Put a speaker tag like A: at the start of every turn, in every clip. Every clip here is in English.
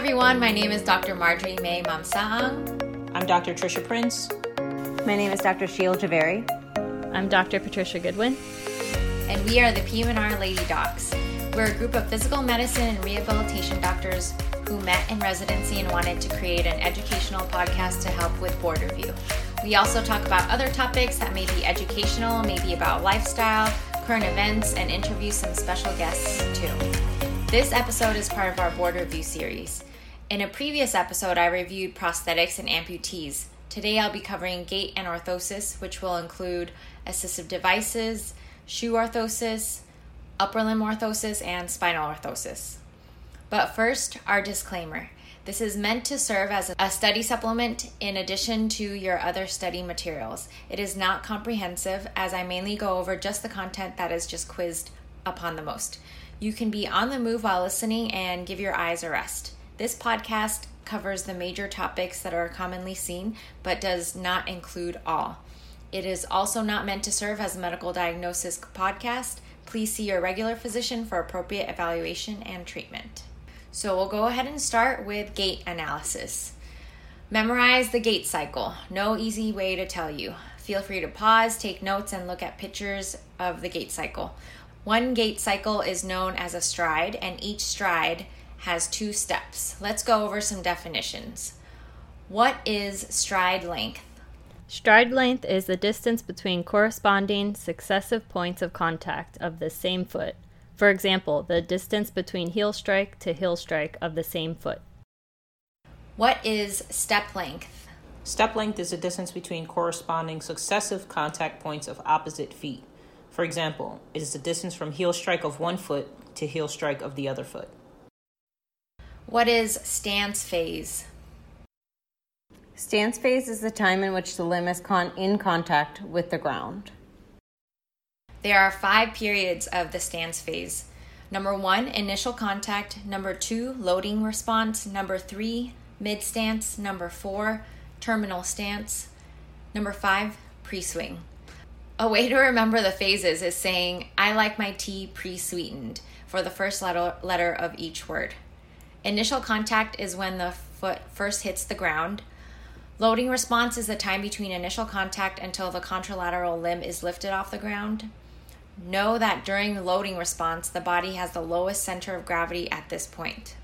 A: everyone. My name is Dr. Marjorie May Mamsaang.
B: I'm Dr. Tricia Prince.
C: My name is Dr. Shiel Jhaveri.
D: I'm Dr. Patricia Goodwin.
A: And we are the PM&R Lady Docs. We're a group of physical medicine and rehabilitation doctors who met in residency and wanted to create an educational podcast to help with board review. We also talk about other topics that may be educational, maybe about lifestyle, current events, and interview some special guests too. This episode is part of our board review series. In a previous episode, I reviewed prosthetics and amputees. Today, I'll be covering gait and orthosis, which will include assistive devices, shoe orthosis, upper limb orthosis, and spinal orthosis. But first, our disclaimer. This is meant to serve as a study supplement in addition to your other study materials. It is not comprehensive, as I mainly go over just the content that is just quizzed upon the most. You can be on the move while listening and give your eyes a rest. This podcast covers the major topics that are commonly seen, but does not include all. It is also not meant to serve as a medical diagnosis podcast. Please see your regular physician for appropriate evaluation and treatment. So, we'll go ahead and start with gait analysis. Memorize the gait cycle. No easy way to tell you. Feel free to pause, take notes, and look at pictures of the gait cycle. One gait cycle is known as a stride, and each stride has two steps. Let's go over some definitions. What is stride length?
D: Stride length is the distance between corresponding successive points of contact of the same foot. For example, the distance between heel strike to heel strike of the same foot.
A: What is step length?
B: Step length is the distance between corresponding successive contact points of opposite feet. For example, it is the distance from heel strike of one foot to heel strike of the other foot.
A: What is stance phase?
C: Stance phase is the time in which the limb is con- in contact with the ground.
A: There are five periods of the stance phase. Number one, initial contact. Number two, loading response. Number three, mid stance. Number four, terminal stance. Number five, pre swing. A way to remember the phases is saying, I like my tea pre sweetened for the first letter, letter of each word. Initial contact is when the foot first hits the ground. Loading response is the time between initial contact until the contralateral limb is lifted off the ground. Know that during loading response, the body has the lowest center of gravity at this point.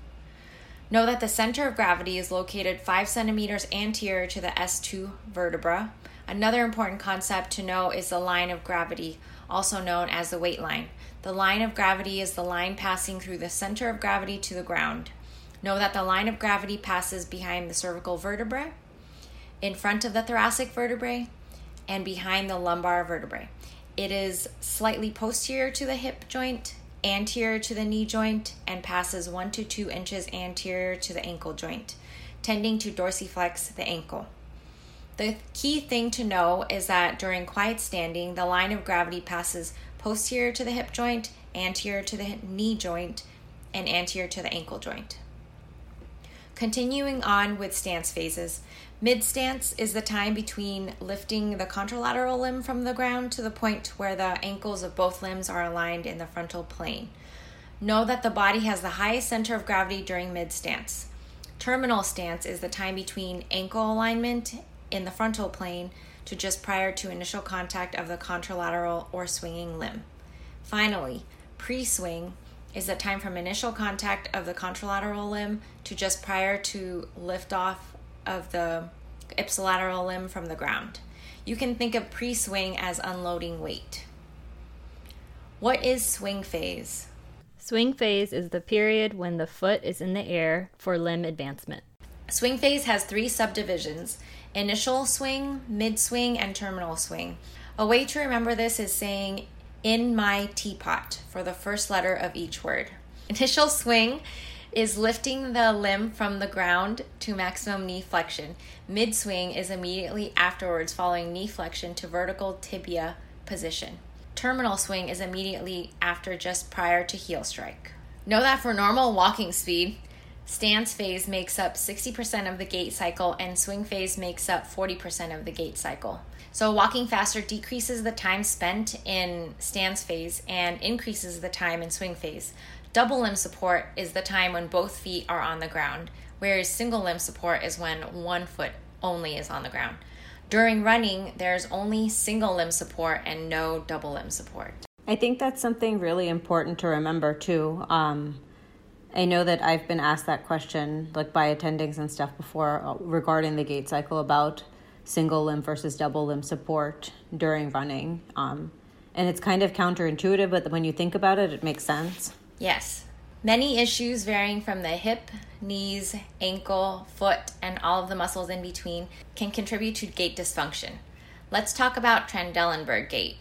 A: Know that the center of gravity is located 5 centimeters anterior to the S2 vertebra. Another important concept to know is the line of gravity, also known as the weight line. The line of gravity is the line passing through the center of gravity to the ground. Know that the line of gravity passes behind the cervical vertebrae, in front of the thoracic vertebrae, and behind the lumbar vertebrae. It is slightly posterior to the hip joint, anterior to the knee joint, and passes 1 to 2 inches anterior to the ankle joint, tending to dorsiflex the ankle. The key thing to know is that during quiet standing, the line of gravity passes posterior to the hip joint, anterior to the knee joint, and anterior to the ankle joint. Continuing on with stance phases, mid stance is the time between lifting the contralateral limb from the ground to the point where the ankles of both limbs are aligned in the frontal plane. Know that the body has the highest center of gravity during mid stance. Terminal stance is the time between ankle alignment in the frontal plane to just prior to initial contact of the contralateral or swinging limb. Finally, pre swing is the time from initial contact of the contralateral limb to just prior to liftoff of the ipsilateral limb from the ground. You can think of pre swing as unloading weight. What is swing phase?
D: Swing phase is the period when the foot is in the air for limb advancement.
A: Swing phase has three subdivisions initial swing, mid swing, and terminal swing. A way to remember this is saying in my teapot for the first letter of each word. Initial swing is lifting the limb from the ground to maximum knee flexion. Mid swing is immediately afterwards following knee flexion to vertical tibia position. Terminal swing is immediately after just prior to heel strike. Know that for normal walking speed, Stance phase makes up 60% of the gait cycle, and swing phase makes up 40% of the gait cycle. So, walking faster decreases the time spent in stance phase and increases the time in swing phase. Double limb support is the time when both feet are on the ground. whereas single limb support is when one foot only is on the ground. During running, there's only single limb support and no double limb support.
C: I think that's something really important to remember too. Um, I know that I've been asked that question, like by attendings and stuff before, uh, regarding the gait cycle about single limb versus double limb support during running. Um, and it's kind of counterintuitive, but when you think about it, it makes sense.
A: Yes. Many issues varying from the hip, knees, ankle, foot, and all of the muscles in between can contribute to gait dysfunction. Let's talk about Trendelenburg gait.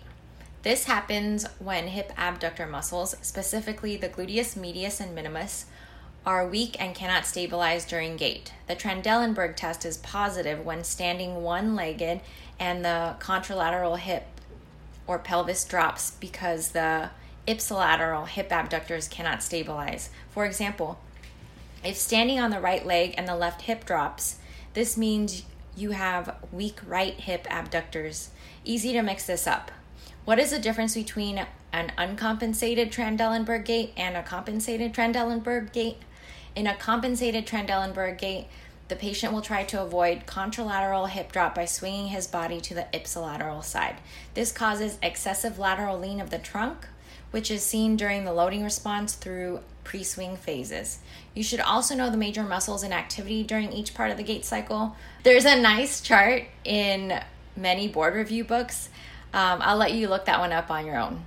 A: This happens when hip abductor muscles, specifically the gluteus medius and minimus, are weak and cannot stabilize during gait. The Trendelenburg test is positive when standing one legged and the contralateral hip or pelvis drops because the ipsilateral hip abductors cannot stabilize. For example, if standing on the right leg and the left hip drops, this means you have weak right hip abductors. Easy to mix this up. What is the difference between an uncompensated Trendelenburg gait and a compensated Trendelenburg gait? In a compensated Trendelenburg gait, the patient will try to avoid contralateral hip drop by swinging his body to the ipsilateral side. This causes excessive lateral lean of the trunk, which is seen during the loading response through pre swing phases. You should also know the major muscles in activity during each part of the gait cycle. There's a nice chart in many board review books um, I'll let you look that one up on your own.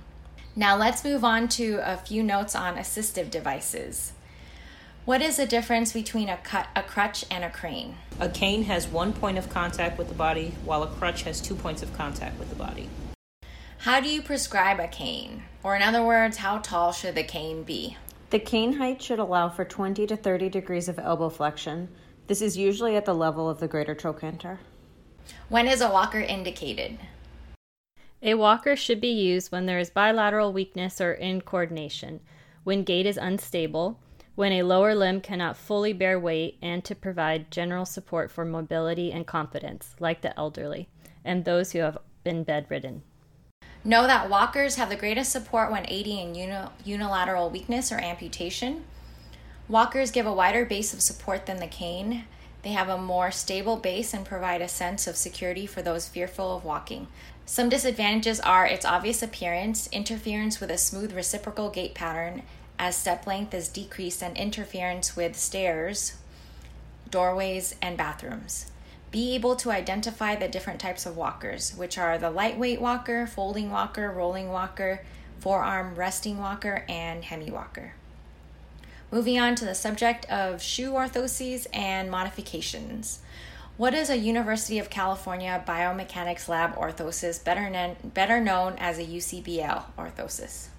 A: Now let's move on to a few notes on assistive devices. What is the difference between a, cut, a crutch and a crane?
B: A cane has one point of contact with the body, while a crutch has two points of contact with the body.
A: How do you prescribe a cane? Or, in other words, how tall should the cane be?
C: The cane height should allow for 20 to 30 degrees of elbow flexion. This is usually at the level of the greater trochanter.
A: When is a walker indicated?
D: A walker should be used when there is bilateral weakness or incoordination, when gait is unstable, when a lower limb cannot fully bear weight, and to provide general support for mobility and confidence, like the elderly, and those who have been bedridden.
A: Know that walkers have the greatest support when aiding in uni- unilateral weakness or amputation. Walkers give a wider base of support than the cane. They have a more stable base and provide a sense of security for those fearful of walking. Some disadvantages are its obvious appearance, interference with a smooth reciprocal gait pattern as step length is decreased, and interference with stairs, doorways, and bathrooms. Be able to identify the different types of walkers, which are the lightweight walker, folding walker, rolling walker, forearm resting walker, and hemi walker. Moving on to the subject of shoe orthoses and modifications. What is a University of California biomechanics lab orthosis, better, known, better known as a UCBL orthosis?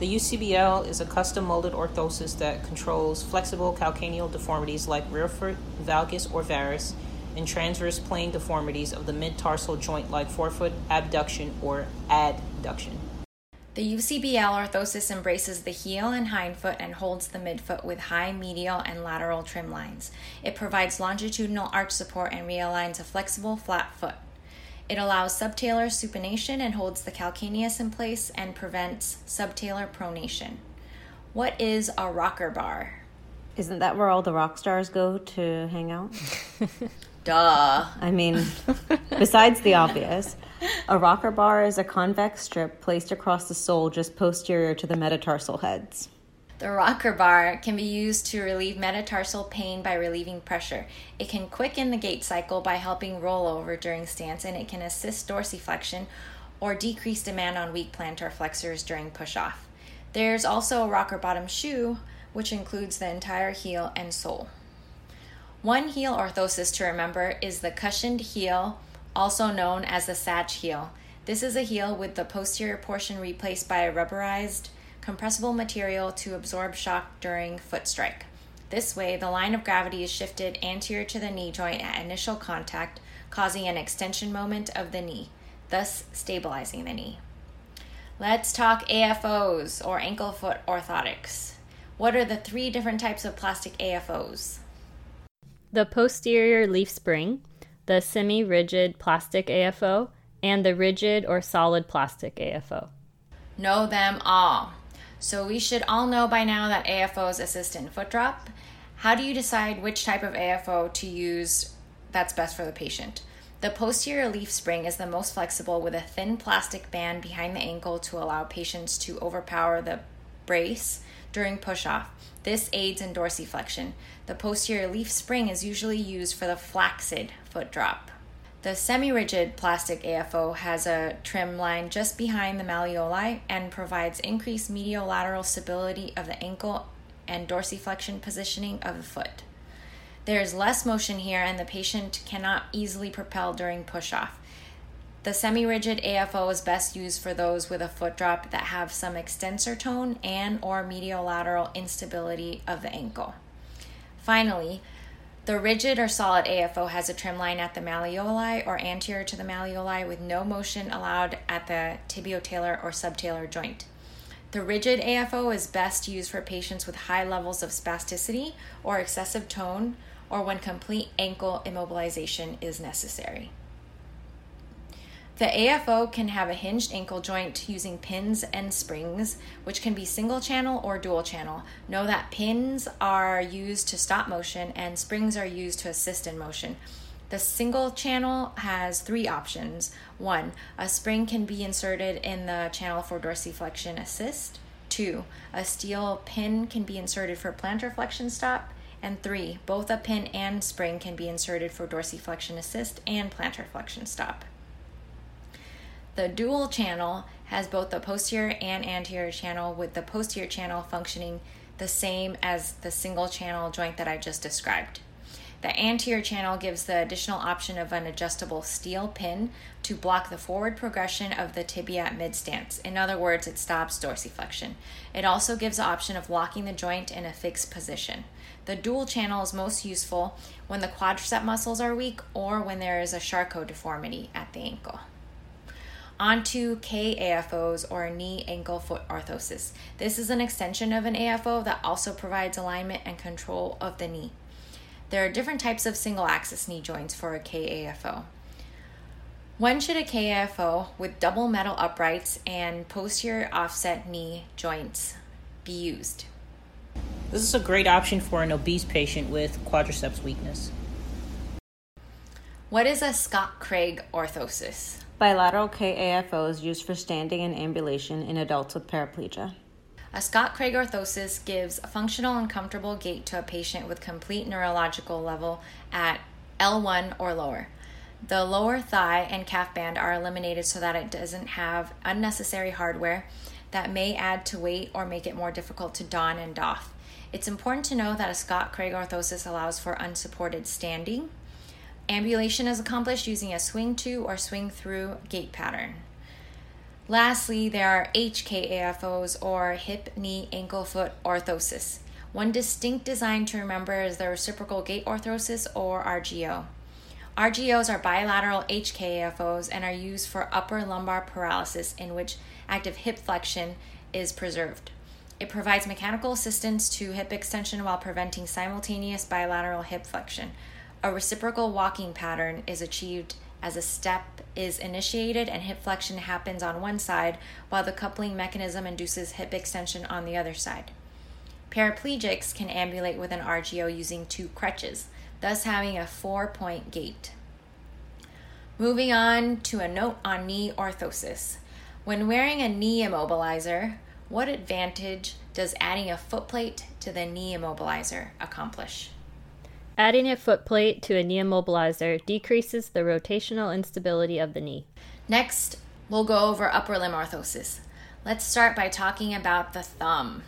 B: The UCBL is a custom molded orthosis that controls flexible calcaneal deformities like rearfoot, valgus, or varus, and transverse plane deformities of the mid tarsal joint like forefoot abduction or adduction.
A: The UCBL orthosis embraces the heel and hindfoot and holds the midfoot with high medial and lateral trim lines. It provides longitudinal arch support and realigns a flexible flat foot. It allows subtalar supination and holds the calcaneus in place and prevents subtalar pronation. What is a rocker bar?
C: Isn't that where all the rock stars go to hang out?
A: Duh.
C: I mean, besides the obvious, a rocker bar is a convex strip placed across the sole just posterior to the metatarsal heads.
A: The rocker bar can be used to relieve metatarsal pain by relieving pressure. It can quicken the gait cycle by helping rollover during stance, and it can assist dorsiflexion or decrease demand on weak plantar flexors during push off. There's also a rocker bottom shoe, which includes the entire heel and sole. One heel orthosis to remember is the cushioned heel, also known as the SACH heel. This is a heel with the posterior portion replaced by a rubberized, compressible material to absorb shock during foot strike. This way, the line of gravity is shifted anterior to the knee joint at initial contact, causing an extension moment of the knee, thus stabilizing the knee. Let's talk AFOs or ankle foot orthotics. What are the three different types of plastic AFOs?
D: the posterior leaf spring, the semi rigid plastic AFO, and the rigid or solid plastic AFO.
A: Know them all. So we should all know by now that AFOs assist in foot drop. How do you decide which type of AFO to use that's best for the patient? The posterior leaf spring is the most flexible with a thin plastic band behind the ankle to allow patients to overpower the brace during push off. This aids in dorsiflexion. The posterior leaf spring is usually used for the flaccid foot drop. The semi rigid plastic AFO has a trim line just behind the malleoli and provides increased medial lateral stability of the ankle and dorsiflexion positioning of the foot. There is less motion here, and the patient cannot easily propel during push off. The semi rigid AFO is best used for those with a foot drop that have some extensor tone and or medial-lateral instability of the ankle. Finally, the rigid or solid AFO has a trim line at the malleoli or anterior to the malleoli with no motion allowed at the tibiotalar or subtalar joint. The rigid AFO is best used for patients with high levels of spasticity or excessive tone or when complete ankle immobilization is necessary. The AFO can have a hinged ankle joint using pins and springs, which can be single channel or dual channel. Know that pins are used to stop motion and springs are used to assist in motion. The single channel has three options. One, a spring can be inserted in the channel for dorsiflexion assist. Two, a steel pin can be inserted for plantar flexion stop. And three, both a pin and spring can be inserted for dorsiflexion assist and plantar flexion stop. The dual channel has both the posterior and anterior channel, with the posterior channel functioning the same as the single channel joint that I just described. The anterior channel gives the additional option of an adjustable steel pin to block the forward progression of the tibia at mid stance. In other words, it stops dorsiflexion. It also gives the option of locking the joint in a fixed position. The dual channel is most useful when the quadricep muscles are weak or when there is a Charcot deformity at the ankle. Onto KAFOs or knee ankle foot orthosis. This is an extension of an AFO that also provides alignment and control of the knee. There are different types of single axis knee joints for a KAFO. When should a KAFO with double metal uprights and posterior offset knee joints be used?
B: This is a great option for an obese patient with quadriceps weakness.
A: What is a Scott Craig orthosis?
C: Bilateral KAFO is used for standing and ambulation in adults with paraplegia.
A: A Scott Craig orthosis gives a functional and comfortable gait to a patient with complete neurological level at L1 or lower. The lower thigh and calf band are eliminated so that it doesn't have unnecessary hardware that may add to weight or make it more difficult to don and doff. It's important to know that a Scott Craig orthosis allows for unsupported standing. Ambulation is accomplished using a swing to or swing through gait pattern. Lastly, there are HKAFOs or hip, knee, ankle, foot orthosis. One distinct design to remember is the reciprocal gait orthosis or RGO. RGOs are bilateral HKAFOs and are used for upper lumbar paralysis in which active hip flexion is preserved. It provides mechanical assistance to hip extension while preventing simultaneous bilateral hip flexion. A reciprocal walking pattern is achieved as a step is initiated and hip flexion happens on one side while the coupling mechanism induces hip extension on the other side. Paraplegics can ambulate with an RGO using two crutches, thus having a four point gait. Moving on to a note on knee orthosis. When wearing a knee immobilizer, what advantage does adding a footplate to the knee immobilizer accomplish?
D: Adding a footplate to a knee immobilizer decreases the rotational instability of the knee.
A: Next, we'll go over upper limb orthosis. Let's start by talking about the thumb.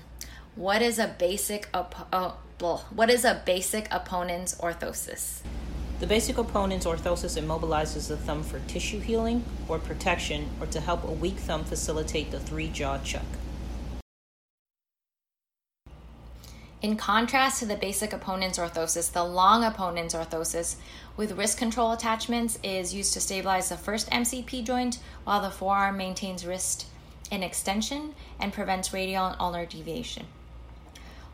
A: What is a basic op- oh, what is a basic opponens orthosis?
B: The basic opponens orthosis immobilizes the thumb for tissue healing or protection or to help a weak thumb facilitate the three jaw chuck.
A: In contrast to the basic opponens orthosis, the long opponens orthosis with wrist control attachments is used to stabilize the first MCP joint while the forearm maintains wrist in extension and prevents radial and ulnar deviation.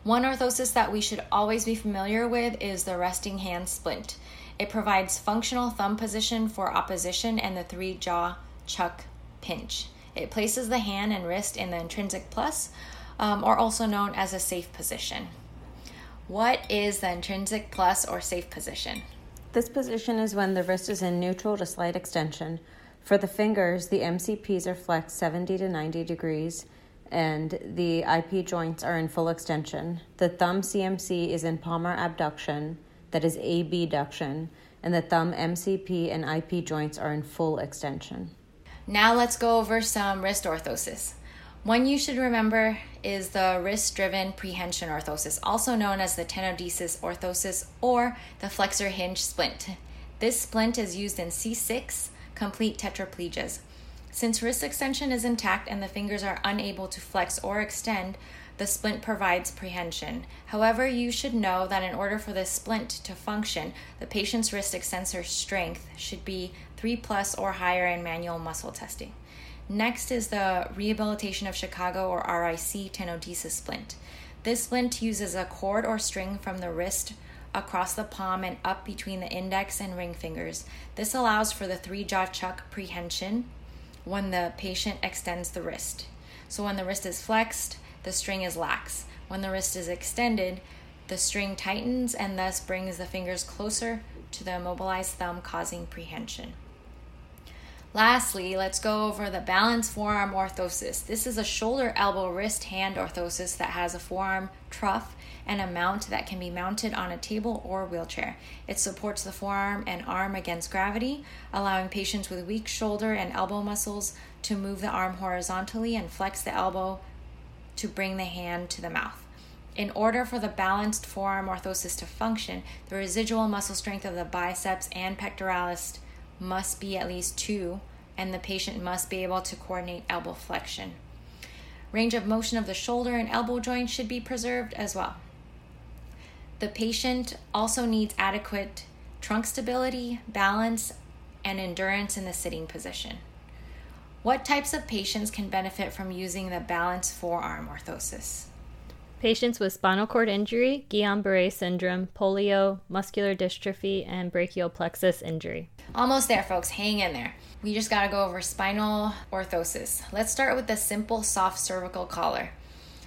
A: One orthosis that we should always be familiar with is the resting hand splint. It provides functional thumb position for opposition and the three jaw chuck pinch. It places the hand and wrist in the intrinsic plus, um, or also known as a safe position. What is the intrinsic plus or safe position?
C: This position is when the wrist is in neutral to slight extension. For the fingers, the MCPs are flexed 70 to 90 degrees and the IP joints are in full extension. The thumb CMC is in palmar abduction, that is abduction, and the thumb MCP and IP joints are in full extension.
A: Now let's go over some wrist orthosis. One you should remember is the wrist driven prehension orthosis, also known as the tenodesis orthosis or the flexor hinge splint. This splint is used in C6 complete tetraplegias. Since wrist extension is intact and the fingers are unable to flex or extend, the splint provides prehension. However, you should know that in order for this splint to function, the patient's wrist extensor strength should be 3 plus or higher in manual muscle testing. Next is the Rehabilitation of Chicago or RIC tenodesis splint. This splint uses a cord or string from the wrist across the palm and up between the index and ring fingers. This allows for the three jaw chuck prehension when the patient extends the wrist. So when the wrist is flexed, the string is lax. When the wrist is extended, the string tightens and thus brings the fingers closer to the immobilized thumb, causing prehension. Lastly, let's go over the balanced forearm orthosis. This is a shoulder, elbow, wrist, hand orthosis that has a forearm trough and a mount that can be mounted on a table or wheelchair. It supports the forearm and arm against gravity, allowing patients with weak shoulder and elbow muscles to move the arm horizontally and flex the elbow to bring the hand to the mouth. In order for the balanced forearm orthosis to function, the residual muscle strength of the biceps and pectoralis must be at least two, and the patient must be able to coordinate elbow flexion. Range of motion of the shoulder and elbow joints should be preserved as well. The patient also needs adequate trunk stability, balance, and endurance in the sitting position. What types of patients can benefit from using the balanced forearm orthosis?
D: Patients with spinal cord injury, Guillain Barre syndrome, polio, muscular dystrophy, and brachial plexus injury.
A: Almost there, folks. Hang in there. We just got to go over spinal orthosis. Let's start with the simple soft cervical collar.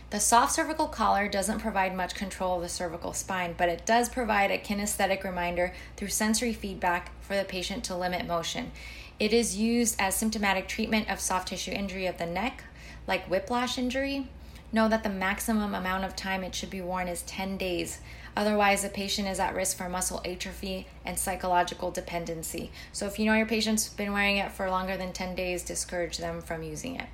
A: The soft cervical collar doesn't provide much control of the cervical spine, but it does provide a kinesthetic reminder through sensory feedback for the patient to limit motion. It is used as symptomatic treatment of soft tissue injury of the neck, like whiplash injury. Know that the maximum amount of time it should be worn is 10 days. Otherwise, the patient is at risk for muscle atrophy and psychological dependency. So, if you know your patient's been wearing it for longer than 10 days, discourage them from using it.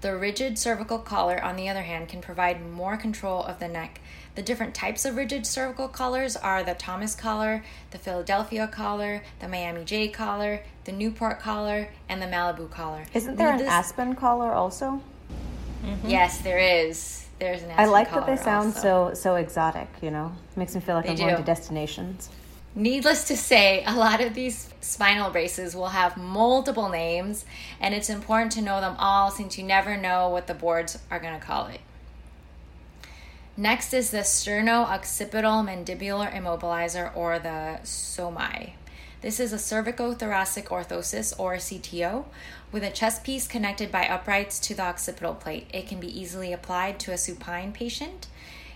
A: The rigid cervical collar, on the other hand, can provide more control of the neck. The different types of rigid cervical collars are the Thomas collar, the Philadelphia collar, the Miami J collar, the Newport collar, and the Malibu collar.
C: Isn't there an Aspen collar also?
A: Mm-hmm. Yes, there is. There's an
C: I like that they sound
A: also.
C: so so exotic. You know, makes me feel like
A: They
C: I'm going to destinations.
A: Needless to say, a lot of these spinal braces will have multiple names, and it's important to know them all since you never know what the boards are going to call it. Next is the sterno-occipital mandibular immobilizer, or the SOMI. This is a cervicothoracic orthosis, or CTO, with a chest piece connected by uprights to the occipital plate. It can be easily applied to a supine patient.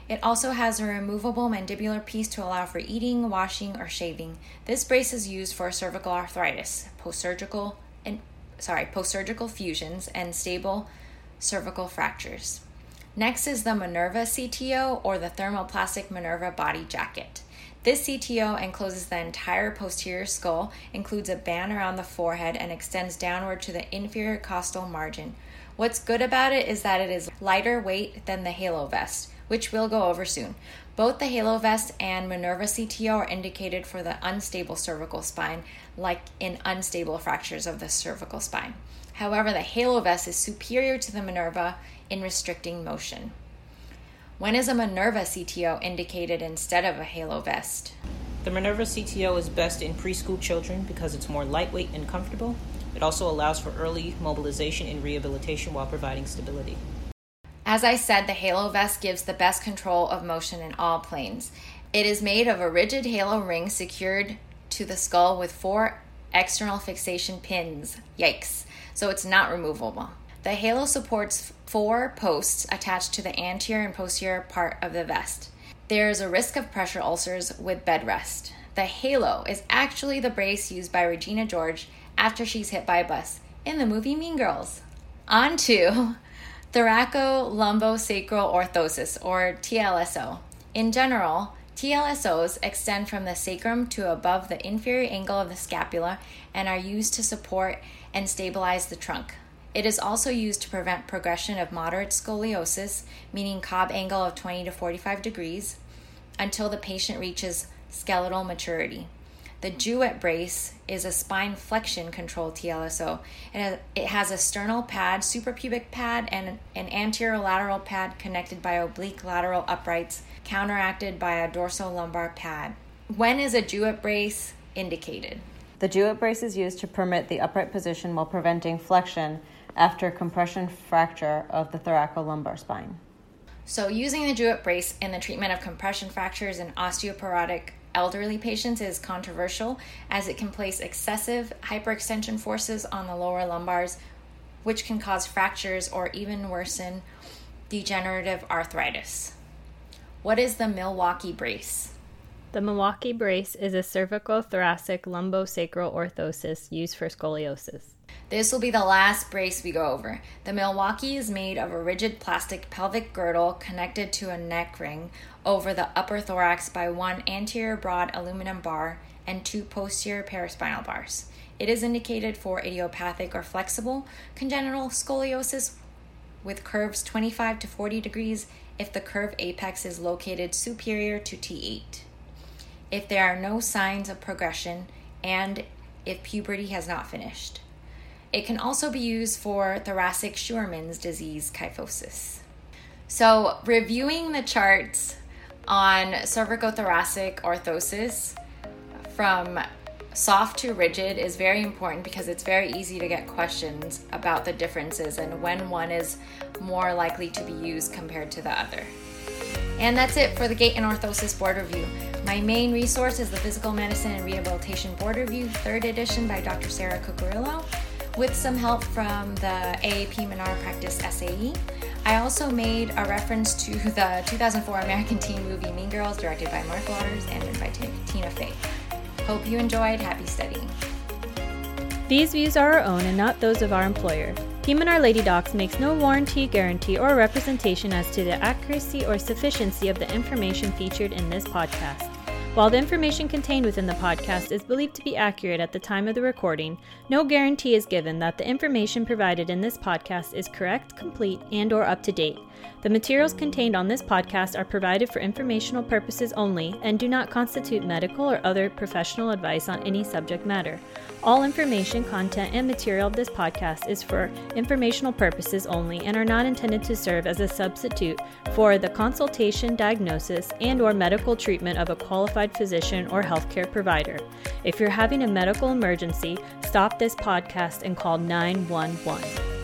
A: It also has a removable mandibular piece to allow for eating, washing, or shaving. This brace is used for cervical arthritis, post-surgical and sorry, post-surgical fusions, and stable cervical fractures. Next is the Minerva CTO or the thermoplastic Minerva body jacket. This CTO encloses the entire posterior skull, includes a band around the forehead, and extends downward to the inferior costal margin. What's good about it is that it is lighter weight than the Halo vest, which we'll go over soon. Both the Halo vest and Minerva CTO are indicated for the unstable cervical spine, like in unstable fractures of the cervical spine. However, the Halo vest is superior to the Minerva in restricting motion. When is a Minerva CTO indicated instead of a Halo vest?
B: The Minerva CTO is best in preschool children because it's more lightweight and comfortable. It also allows for early mobilization and rehabilitation while providing stability.
A: As I said, the halo vest gives the best control of motion in all planes. It is made of a rigid halo ring secured to the skull with four external fixation pins. Yikes. So it's not removable. The halo supports four posts attached to the anterior and posterior part of the vest. There's a risk of pressure ulcers with bed rest. The halo is actually the brace used by Regina George after she's hit by a bus in the movie Mean Girls. On to thoracolumbosacral orthosis, or TLSO. In general, TLSOs extend from the sacrum to above the inferior angle of the scapula and are used to support and stabilize the trunk. It is also used to prevent progression of moderate scoliosis, meaning Cobb angle of 20 to 45 degrees, until the patient reaches skeletal maturity. The Jewett brace is a spine flexion controlled TLSO. It has a sternal pad, suprapubic pad, and an anterior lateral pad connected by oblique lateral uprights, counteracted by a dorsolumbar pad. When is a Jewett brace indicated?
C: The Jewett brace is used to permit the upright position while preventing flexion after compression fracture of the thoracolumbar spine.
A: So, using the Jewett brace in the treatment of compression fractures in osteoporotic elderly patients is controversial as it can place excessive hyperextension forces on the lower lumbars, which can cause fractures or even worsen degenerative arthritis. What is the Milwaukee brace?
D: The Milwaukee brace is a cervicothoracic lumbosacral orthosis used for scoliosis.
A: This will be the last brace we go over. The Milwaukee is made of a rigid plastic pelvic girdle connected to a neck ring over the upper thorax by one anterior broad aluminum bar and two posterior paraspinal bars. It is indicated for idiopathic or flexible congenital scoliosis with curves 25 to 40 degrees if the curve apex is located superior to T8. If there are no signs of progression and if puberty has not finished. It can also be used for thoracic Scheuermann's disease kyphosis. So, reviewing the charts on cervicothoracic orthosis from soft to rigid is very important because it's very easy to get questions about the differences and when one is more likely to be used compared to the other. And that's it for the Gait and Orthosis Board Review. My main resource is the Physical Medicine and Rehabilitation Board Review, third edition by Dr. Sarah Cucurullo with some help from the AAPM&R Practice SAE. I also made a reference to the 2004 American teen movie Mean Girls, directed by Mark Waters and written by Tina Fey. Hope you enjoyed. Happy studying.
D: These views are our own and not those of our employer. PM&R Lady Docs makes no warranty, guarantee, or representation as to the accuracy or sufficiency of the information featured in this podcast. While the information contained within the podcast is believed to be accurate at the time of the recording, no guarantee is given that the information provided in this podcast is correct, complete, and or up to date. The materials contained on this podcast are provided for informational purposes only and do not constitute medical or other professional advice on any subject matter. All information, content, and material of this podcast is for informational purposes only and are not intended to serve as a substitute for the consultation, diagnosis, and or medical treatment of a qualified physician or healthcare provider. If you're having a medical emergency, stop this podcast and call 911.